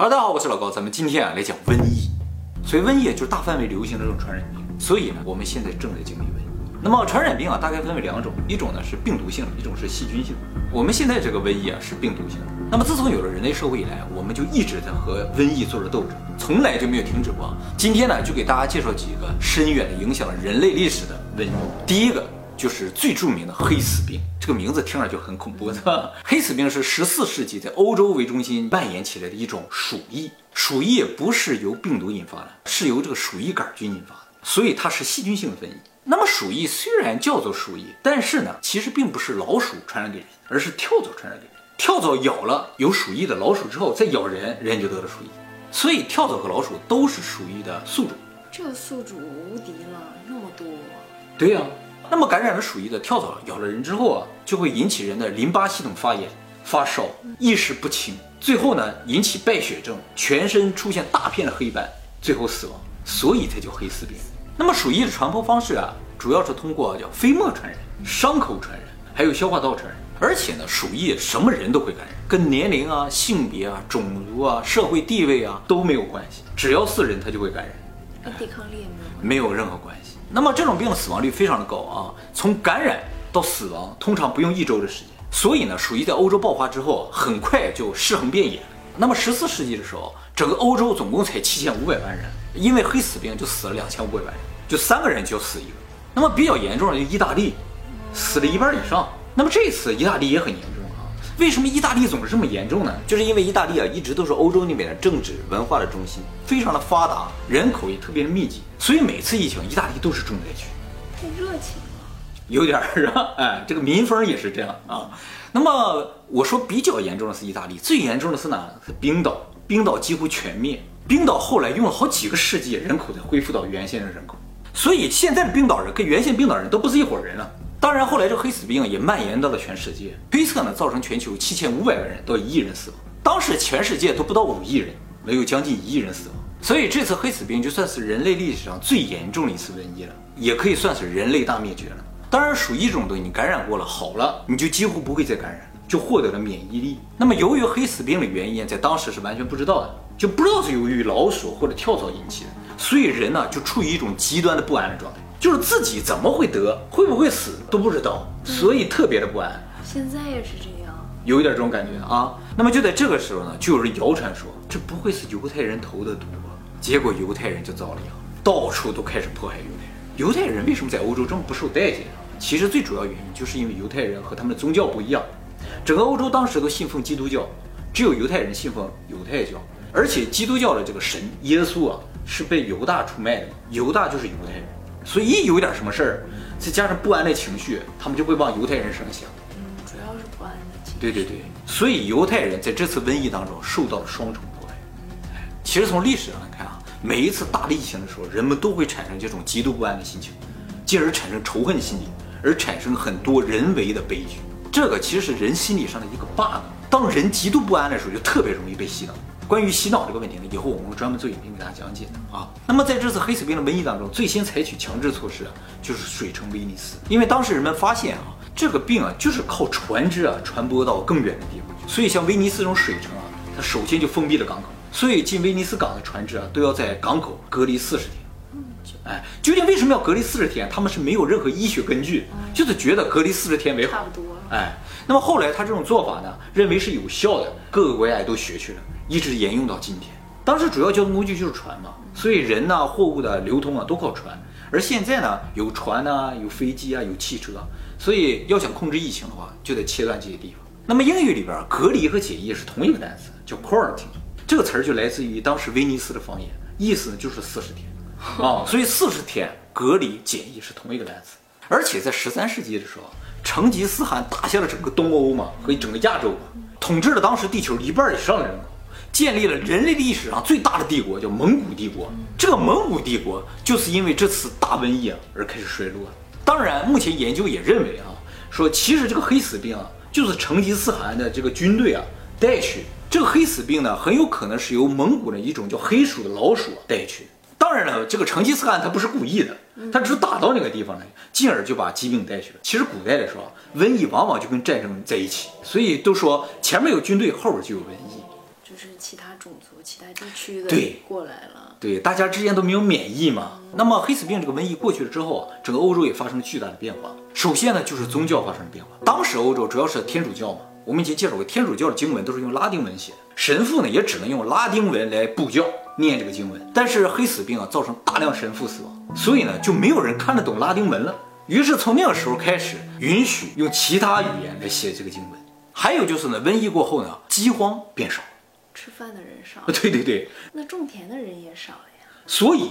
哈喽，大家好，我是老高，咱们今天啊来讲瘟疫。所以瘟疫就是大范围流行的这种传染病，所以呢，我们现在正在经历瘟疫。那么传染病啊，大概分为两种，一种呢是病毒性的，一种是细菌性的。我们现在这个瘟疫啊是病毒性的。那么自从有了人类社会以来，我们就一直在和瘟疫做着斗争，从来就没有停止过。今天呢，就给大家介绍几个深远的影响人类历史的瘟疫。第一个。就是最著名的黑死病，这个名字听着就很恐怖，的？黑死病是十四世纪在欧洲为中心蔓延起来的一种鼠疫，鼠疫不是由病毒引发的，是由这个鼠疫杆菌引发的，所以它是细菌性的瘟疫。那么鼠疫虽然叫做鼠疫，但是呢，其实并不是老鼠传染给人，而是跳蚤传染给人。跳蚤咬了有鼠疫的老鼠之后，再咬人，人就得了鼠疫。所以跳蚤和老鼠都是鼠疫的宿主。这个宿主无敌了，那么多。对呀。那么感染了鼠疫的跳蚤咬了人之后啊，就会引起人的淋巴系统发炎、发烧、意识不清，最后呢引起败血症，全身出现大片的黑斑，最后死亡，所以才叫黑死病。那么鼠疫的传播方式啊，主要是通过叫飞沫传染、伤口传染，还有消化道传染。而且呢，鼠疫什么人都会感染，跟年龄啊、性别啊、种族啊、社会地位啊都没有关系，只要是人他就会感染，跟抵抗力没有没有任何关系。那么这种病的死亡率非常的高啊，从感染到死亡通常不用一周的时间。所以呢，鼠疫在欧洲爆发之后，很快就尸横遍野。那么十四世纪的时候，整个欧洲总共才七千五百万人，因为黑死病就死了两千五百万人，就三个人就要死一个。那么比较严重的就意大利，死了一半以上。那么这次意大利也很严重。为什么意大利总是这么严重呢？就是因为意大利啊，一直都是欧洲那边的政治文化的中心，非常的发达，人口也特别的密集，所以每次疫情，意大利都是重灾区。太热情了，有点儿是吧？哎，这个民风也是这样啊。那么我说比较严重的是意大利，最严重的是哪？是冰岛，冰岛几乎全灭。冰岛后来用了好几个世纪，人口才恢复到原先的人口，所以现在的冰岛人跟原先冰岛人都不是一伙人了。当然，后来这黑死病也蔓延到了全世界，推测呢造成全球七千五百万人到一亿人死亡。当时全世界都不到五亿人，没有将近一亿人死亡。所以这次黑死病就算是人类历史上最严重的一次瘟疫了，也可以算是人类大灭绝了。当然，鼠疫这种东西你感染过了好了，你就几乎不会再感染，就获得了免疫力。那么由于黑死病的原因，在当时是完全不知道的，就不知道是由于老鼠或者跳蚤引起的，所以人呢就处于一种极端的不安的状态。就是自己怎么会得，会不会死都不知道，所以特别的不安。现在也是这样，有一点这种感觉啊。那么就在这个时候呢，就有人谣传说，这不会是犹太人投的毒吧？结果犹太人就遭了殃，到处都开始迫害犹太人。犹太人为什么在欧洲这么不受待见？其实最主要原因就是因为犹太人和他们的宗教不一样。整个欧洲当时都信奉基督教，只有犹太人信奉犹太教，而且基督教的这个神耶稣啊是被犹大出卖的，犹大就是犹太人。所以一有点什么事儿，再加上不安的情绪，他们就会往犹太人身上想。嗯，主要是不安的情绪。对对对，所以犹太人在这次瘟疫当中受到了双重迫害。其实从历史上来看啊，每一次大的疫情的时候，人们都会产生这种极度不安的心情，进而产生仇恨心理，而产生很多人为的悲剧。这个其实是人心理上的一个 bug。当人极度不安的时候，就特别容易被洗脑。关于洗脑这个问题呢，以后我们会专门做影片给大家讲解的啊。那么在这次黑死病的瘟疫当中，最先采取强制措施啊，就是水城威尼斯，因为当时人们发现啊，这个病啊就是靠船只啊传播到更远的地方去，所以像威尼斯这种水城啊，它首先就封闭了港口，所以进威尼斯港的船只啊都要在港口隔离四十天。哎，究竟为什么要隔离四十天？他们是没有任何医学根据，就是觉得隔离四十天为好。差不多。哎，那么后来他这种做法呢，认为是有效的，各个国家也都学去了。一直沿用到今天。当时主要交通工具就是船嘛，所以人呐、货物的流通啊都靠船。而现在呢，有船呐、有飞机啊、有汽车，所以要想控制疫情的话，就得切断这些地方。那么英语里边，隔离和检疫是同一个单词，叫 quarantine。这个词儿就来自于当时威尼斯的方言，意思呢就是四十天啊。所以四十天隔离检疫是同一个单词。而且在十三世纪的时候，成吉思汗打下了整个东欧嘛和整个亚洲嘛，统治了当时地球一半以上的人口。建立了人类历史上最大的帝国，叫蒙古帝国。这个蒙古帝国就是因为这次大瘟疫而开始衰落。当然，目前研究也认为啊，说其实这个黑死病啊，就是成吉思汗的这个军队啊带去。这个黑死病呢，很有可能是由蒙古的一种叫黑鼠的老鼠带去。当然了，这个成吉思汗他不是故意的，他只是打到那个地方来，进而就把疾病带去了。其实古代的时候，瘟疫往往就跟战争在一起，所以都说前面有军队，后边就有瘟疫。就是其他种族、其他地区的对过来了。对，大家之间都没有免疫嘛。那么黑死病这个瘟疫过去了之后啊，整个欧洲也发生了巨大的变化。首先呢，就是宗教发生了变化。当时欧洲主要是天主教嘛，我们以前介绍过，天主教的经文都是用拉丁文写的，神父呢也只能用拉丁文来布教念这个经文。但是黑死病啊，造成大量神父死亡，所以呢就没有人看得懂拉丁文了。于是从那个时候开始，允许用其他语言来写这个经文。还有就是呢，瘟疫过后呢，饥荒变少。吃饭的人少，对对对，那种田的人也少了呀。所以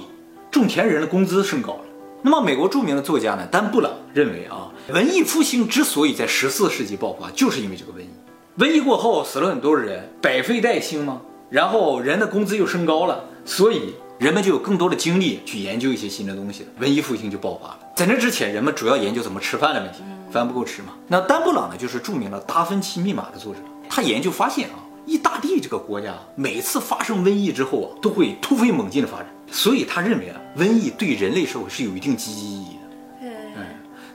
种田人的工资升高了。那么，美国著名的作家呢，丹布朗认为啊，文艺复兴之所以在十四世纪爆发，就是因为这个瘟疫。瘟疫过后死了很多人，百废待兴嘛，然后人的工资又升高了，所以人们就有更多的精力去研究一些新的东西了，文艺复兴就爆发了。在那之前，人们主要研究怎么吃饭的问题，饭不够吃嘛。那丹布朗呢，就是著名的《达芬奇密码》的作者，他研究发现啊。意大利这个国家每次发生瘟疫之后啊，都会突飞猛进的发展，所以他认为啊，瘟疫对人类社会是有一定积极意义的。嗯，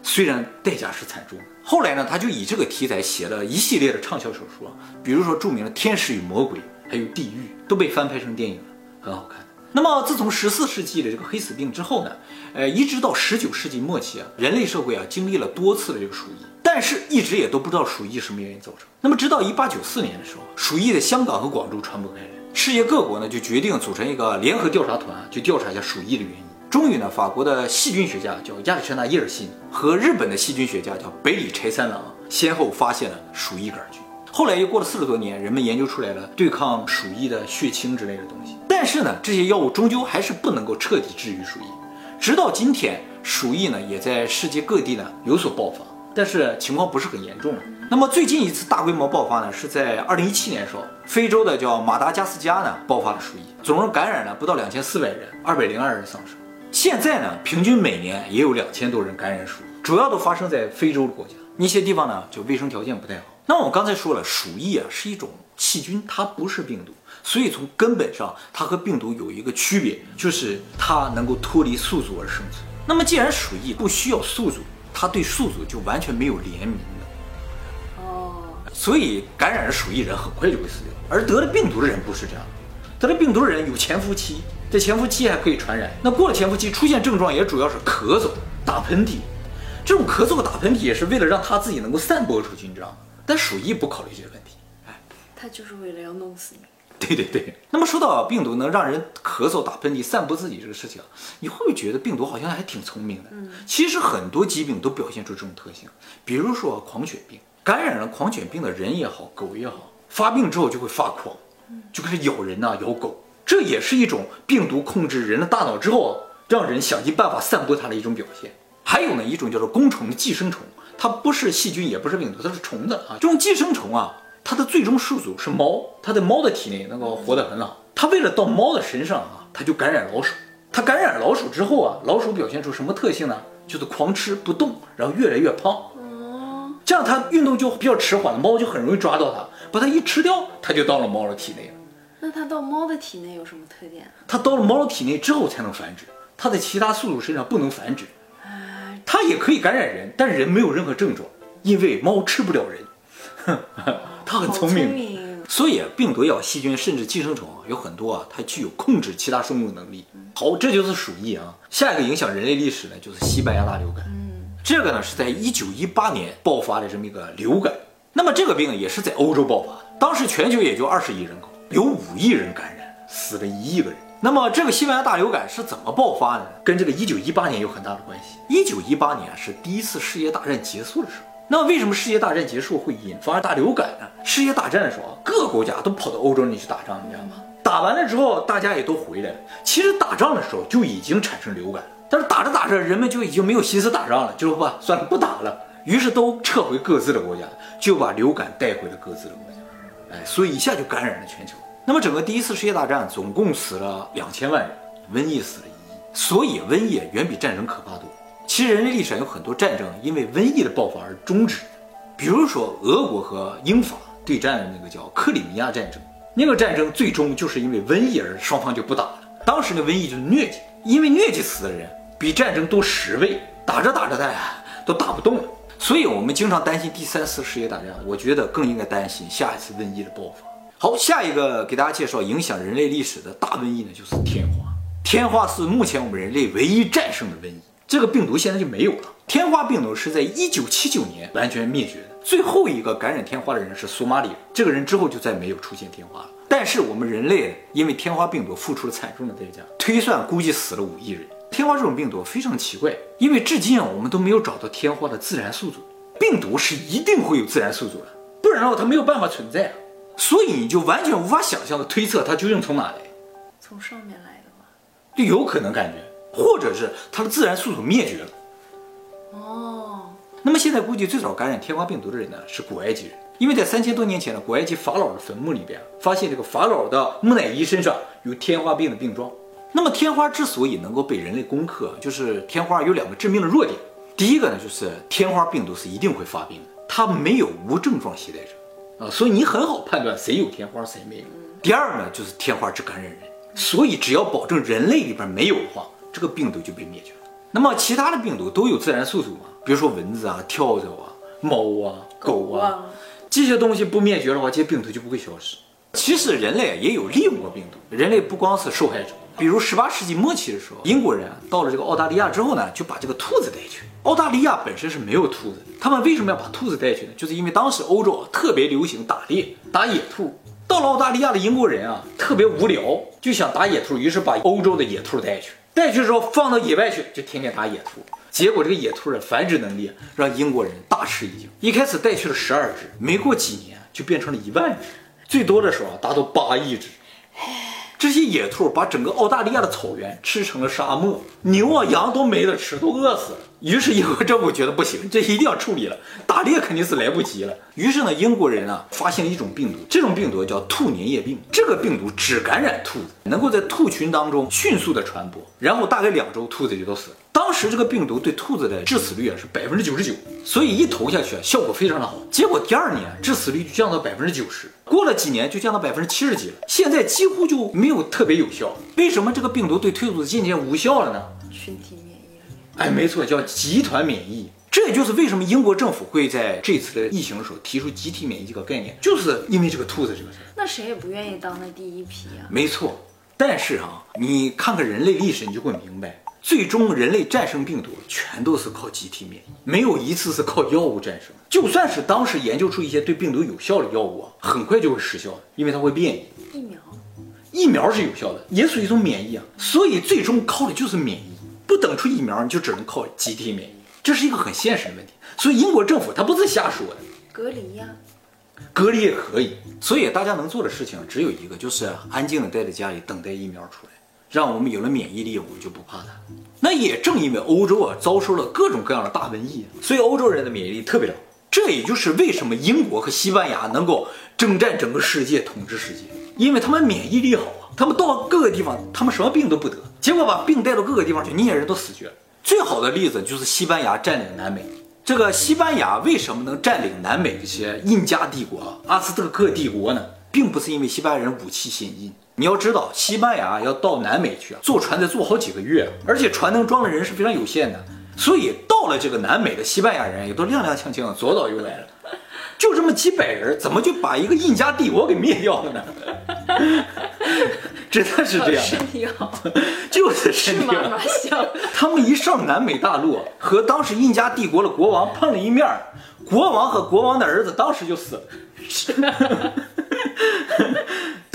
虽然代价是惨重。后来呢，他就以这个题材写了一系列的畅销小说，比如说著名的《天使与魔鬼》，还有《地狱》，都被翻拍成电影了，很好看。那么自从十四世纪的这个黑死病之后呢，呃，一直到十九世纪末期啊，人类社会啊经历了多次的这个鼠疫。但是，一直也都不知道鼠疫什么原因造成。那么，直到一八九四年的时候，鼠疫在香港和广州传播开来，世界各国呢就决定组成一个联合调查团，去调查一下鼠疫的原因。终于呢，法国的细菌学家叫亚历山大·伊尔辛和日本的细菌学家叫北里柴三郎，先后发现了鼠疫杆菌。后来又过了四十多年，人们研究出来了对抗鼠疫的血清之类的东西。但是呢，这些药物终究还是不能够彻底治愈鼠疫。直到今天，鼠疫呢也在世界各地呢有所爆发。但是情况不是很严重了。那么最近一次大规模爆发呢，是在二零一七年的时候，非洲的叫马达加斯加呢爆发了鼠疫，总共感染了不到两千四百人，二百零二人丧生。现在呢，平均每年也有两千多人感染鼠疫，主要都发生在非洲的国家，那些地方呢就卫生条件不太好。那我刚才说了，鼠疫啊是一种细菌，它不是病毒，所以从根本上它和病毒有一个区别，就是它能够脱离宿主而生存。那么既然鼠疫不需要宿主，他对宿主就完全没有怜悯的，哦，所以感染了鼠疫人很快就会死掉，而得了病毒的人不是这样，得了病毒的人有潜伏期，在潜伏期还可以传染，那过了潜伏期出现症状也主要是咳嗽、打喷嚏，这种咳嗽和打喷嚏也是为了让他自己能够散播出去，你知道吗？但鼠疫不考虑这些问题，哎，他就是为了要弄死你。对对对，那么说到病毒能让人咳嗽、打喷嚏、散播自己这个事情，你会不会觉得病毒好像还挺聪明的？嗯，其实很多疾病都表现出这种特性，比如说狂犬病，感染了狂犬病的人也好，狗也好，发病之后就会发狂，就开始咬人呐，咬狗，这也是一种病毒控制人的大脑之后，让人想尽办法散播它的一种表现。还有呢，一种叫做弓虫的寄生虫，它不是细菌，也不是病毒，它是虫子啊。这种寄生虫啊。它的最终宿主是猫，它在猫的体内能够活得很好。它为了到猫的身上啊，它就感染老鼠。它感染老鼠之后啊，老鼠表现出什么特性呢？就是狂吃不动，然后越来越胖。哦，这样它运动就比较迟缓，猫就很容易抓到它，把它一吃掉，它就到了猫的体内了。那它到猫的体内有什么特点？它到了猫的体内之后才能繁殖，它在其他宿主身上不能繁殖。它也可以感染人，但是人没有任何症状，因为猫吃不了人。它很聪明，所以病毒、药、细菌甚至寄生虫啊，有很多啊，它具有控制其他生物的能力。好，这就是鼠疫啊。下一个影响人类历史呢，就是西班牙大流感。嗯，这个呢是在一九一八年爆发的这么一个流感。那么这个病也是在欧洲爆发的，当时全球也就二十亿人口，有五亿人感染，死了一亿个人。那么这个西班牙大流感是怎么爆发的？跟这个一九一八年有很大的关系。一九一八年是第一次世界大战结束的时候。那为什么世界大战结束会引发大流感呢？世界大战的时候，各国家都跑到欧洲里去打仗，你知道吗？打完了之后，大家也都回来了。其实打仗的时候就已经产生流感了，但是打着打着，人们就已经没有心思打仗了，就说吧，算了，不打了。于是都撤回各自的国家，就把流感带回了各自的国家。哎，所以一下就感染了全球。那么整个第一次世界大战总共死了两千万人，瘟疫死了一亿，所以瘟疫远比战争可怕多。其实人类历史上有很多战争因为瘟疫的爆发而终止，比如说俄国和英法对战的那个叫克里米亚战争，那个战争最终就是因为瘟疫而双方就不打了。当时的瘟疫就是疟疾，因为疟疾死的人比战争多十倍，打着打着的都打不动了。所以我们经常担心第三次世界大战，我觉得更应该担心下一次瘟疫的爆发。好，下一个给大家介绍影响人类历史的大瘟疫呢，就是天花。天花是目前我们人类唯一战胜的瘟疫，这个病毒现在就没有了。天花病毒是在一九七九年完全灭绝的，最后一个感染天花的人是索马里人，这个人之后就再没有出现天花了。但是我们人类因为天花病毒付出了惨重的代价，推算估计死了五亿人。天花这种病毒非常奇怪，因为至今啊我们都没有找到天花的自然宿主。病毒是一定会有自然宿主的，不然的话它没有办法存在。所以你就完全无法想象的推测它究竟从哪来，从上面来的吗？就有可能感觉，或者是它的自然宿主灭绝了。哦，那么现在估计最早感染天花病毒的人呢是古埃及人，因为在三千多年前呢，古埃及法老的坟墓里边发现这个法老的木乃伊身上有天花病的病状。那么天花之所以能够被人类攻克，就是天花有两个致命的弱点。第一个呢，就是天花病毒是一定会发病的，它没有无症状携带者啊，所以你很好判断谁有天花谁没有。第二呢，就是天花只感染人，所以只要保证人类里边没有的话，这个病毒就被灭绝了。那么其他的病毒都有自然宿主嘛，比如说蚊子啊、跳蚤啊、猫啊、狗啊，这些东西不灭绝的话，这些病毒就不会消失。其实人类也有利用过病毒，人类不光是受害者。比如十八世纪末期的时候，英国人到了这个澳大利亚之后呢，就把这个兔子带去。澳大利亚本身是没有兔子，他们为什么要把兔子带去呢？就是因为当时欧洲特别流行打猎，打野兔。到了澳大利亚的英国人啊，特别无聊，就想打野兔，于是把欧洲的野兔带去。带去之后放到野外去，就天天打野兔。结果这个野兔的繁殖能力让英国人大吃一惊。一开始带去了十二只，没过几年就变成了一万只，最多的时候达到八亿只。这些野兔把整个澳大利亚的草原吃成了沙漠，牛啊羊都没得吃，都饿死了。于是英国政府觉得不行，这一定要处理了，打猎肯定是来不及了。于是呢，英国人啊发现了一种病毒，这种病毒叫兔粘液病。这个病毒只感染兔子，能够在兔群当中迅速的传播，然后大概两周兔子就都死了。当时这个病毒对兔子的致死率啊是百分之九十九，所以一投下去啊效果非常的好。结果第二年致死率就降到百分之九十，过了几年就降到百分之七十几了，现在几乎就没有特别有效。为什么这个病毒对兔子渐渐无效了呢？群体免疫了。哎，没错，叫集团免疫。这也就是为什么英国政府会在这次的疫情的时候提出集体免疫这个概念，就是因为这个兔子这个事儿。那谁也不愿意当那第一批啊。没错，但是啊、你看看人类历史，你就会明白，最终人类战胜病毒全都是靠集体免疫，没有一次是靠药物战胜。就算是当时研究出一些对病毒有效的药物，很快就会失效的，因为它会变异。疫苗，疫苗是有效的，也属于一种免疫啊，所以最终靠的就是免疫。不等出疫苗，你就只能靠集体免疫，这是一个很现实的问题。所以英国政府它不是瞎说的，隔离呀、隔离也可以。所以大家能做的事情只有一个，就是安静的待在家里等待疫苗出来，让我们有了免疫力，我们就不怕它。那也正因为欧洲啊遭受了各种各样的大瘟疫，所以欧洲人的免疫力特别的好。这也就是为什么英国和西班牙能够征战整个世界、统治世界，因为他们免疫力好啊。他们到各个地方，他们什么病都不得，结果把病带到各个地方去，那些人都死绝了。最好的例子就是西班牙占领南美。这个西班牙为什么能占领南美这些印加帝国、阿兹特克帝国呢？并不是因为西班牙人武器先进。你要知道，西班牙要到南美去啊，坐船得坐好几个月，而且船能装的人是非常有限的。所以到了这个南美的西班牙人也都踉踉跄跄，左倒右歪了。就这么几百人，怎么就把一个印加帝国给灭掉了呢？真的是这样，身体好，就是身体。他们一上南美大陆，和当时印加帝国的国王碰了一面儿，国王和国王的儿子当时就死了。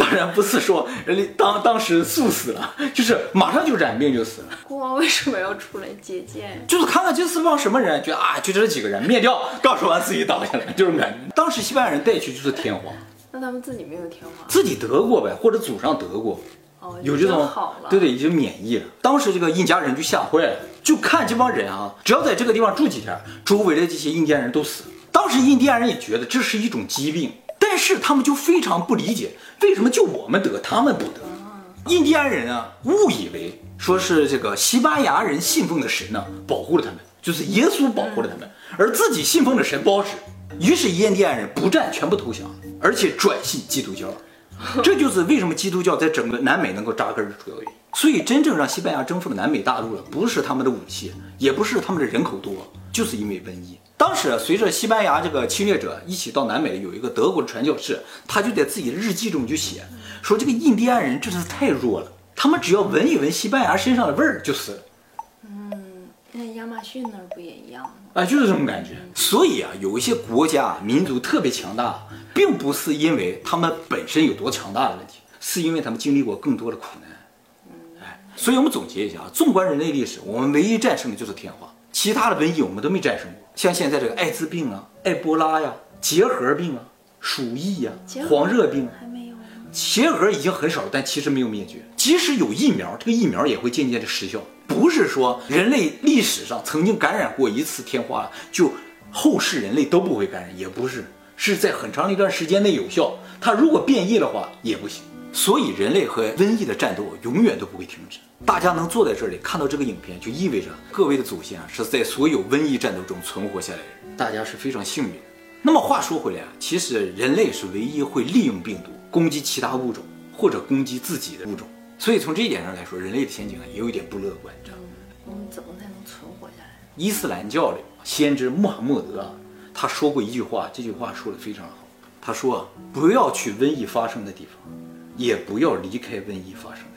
当然不是说人家当当时猝死了，就是马上就染病就死了。国王为什么要出来接见？就是看看这是帮什么人，觉得啊，就这几个人灭掉，刚说完自己倒下来，就是感觉。当时西班牙人带去就是天花，那他们自己没有天花？自己得过呗，或者祖上得过。哦，有这种。对对，已经免疫了。当时这个印加人就吓坏了，就看这帮人啊，只要在这个地方住几天，周围的这些印第安人都死了。当时印第安人也觉得这是一种疾病，但是他们就非常不理解，为什么就我们得，他们不得？印第安人啊，误以为说是这个西班牙人信奉的神呢保护了他们，就是耶稣保护了他们，而自己信奉的神不好使。于是印第安人不战，全部投降，而且转信基督教。这就是为什么基督教在整个南美能够扎根的主要原因。所以，真正让西班牙征服了南美大陆了，不是他们的武器，也不是他们的人口多，就是因为瘟疫。当时随着西班牙这个侵略者一起到南美，有一个德国的传教士，他就在自己的日记中就写说，这个印第安人真是太弱了，他们只要闻一闻西班牙身上的味儿就死了。嗯那亚马逊那儿不也一样吗？啊，就是这种感觉。所以啊，有一些国家民族特别强大，并不是因为他们本身有多强大的问题，是因为他们经历过更多的苦难。哎，所以我们总结一下啊，纵观人类历史，我们唯一战胜的就是天花，其他的瘟疫我们都没战胜过。像现在这个艾滋病啊、埃博拉呀、结核病啊、鼠疫呀、黄热病啊，还没有？结核已经很少了，但其实没有灭绝。即使有疫苗，这个疫苗也会渐渐的失效。不是说人类历史上曾经感染过一次天花，就后世人类都不会感染，也不是，是在很长的一段时间内有效。它如果变异的话也不行。所以人类和瘟疫的战斗永远都不会停止。大家能坐在这里看到这个影片，就意味着各位的祖先啊是在所有瘟疫战斗中存活下来的人，大家是非常幸运的。那么话说回来啊，其实人类是唯一会利用病毒攻击其他物种或者攻击自己的物种，所以从这一点上来说，人类的前景啊也有一点不乐观。这样，我们怎么才能存活下来？伊斯兰教里先知穆罕默德啊，他说过一句话，这句话说的非常好。他说啊，不要去瘟疫发生的地方，也不要离开瘟疫发生。